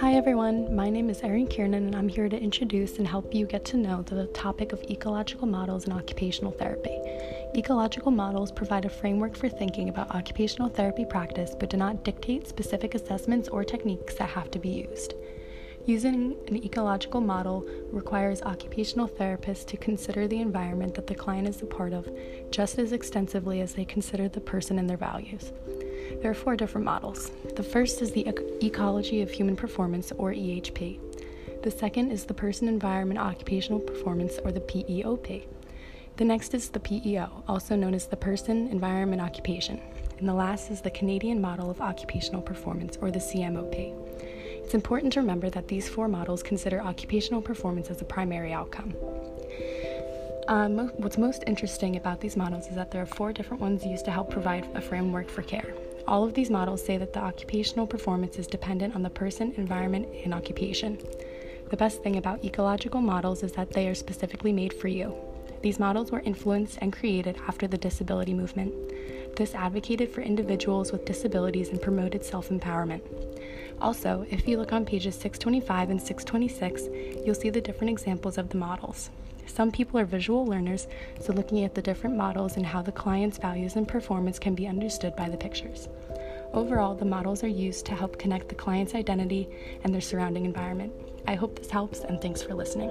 Hi everyone, my name is Erin Kiernan and I'm here to introduce and help you get to know the topic of ecological models in occupational therapy. Ecological models provide a framework for thinking about occupational therapy practice but do not dictate specific assessments or techniques that have to be used. Using an ecological model requires occupational therapists to consider the environment that the client is a part of just as extensively as they consider the person and their values. There are four different models. The first is the Ecology of Human Performance, or EHP. The second is the Person Environment Occupational Performance, or the PEOP. The next is the PEO, also known as the Person Environment Occupation. And the last is the Canadian Model of Occupational Performance, or the CMOP. It's important to remember that these four models consider occupational performance as a primary outcome. Um, what's most interesting about these models is that there are four different ones used to help provide a framework for care. All of these models say that the occupational performance is dependent on the person, environment, and occupation. The best thing about ecological models is that they are specifically made for you. These models were influenced and created after the disability movement. This advocated for individuals with disabilities and promoted self empowerment. Also, if you look on pages 625 and 626, you'll see the different examples of the models. Some people are visual learners, so looking at the different models and how the client's values and performance can be understood by the pictures. Overall, the models are used to help connect the client's identity and their surrounding environment. I hope this helps, and thanks for listening.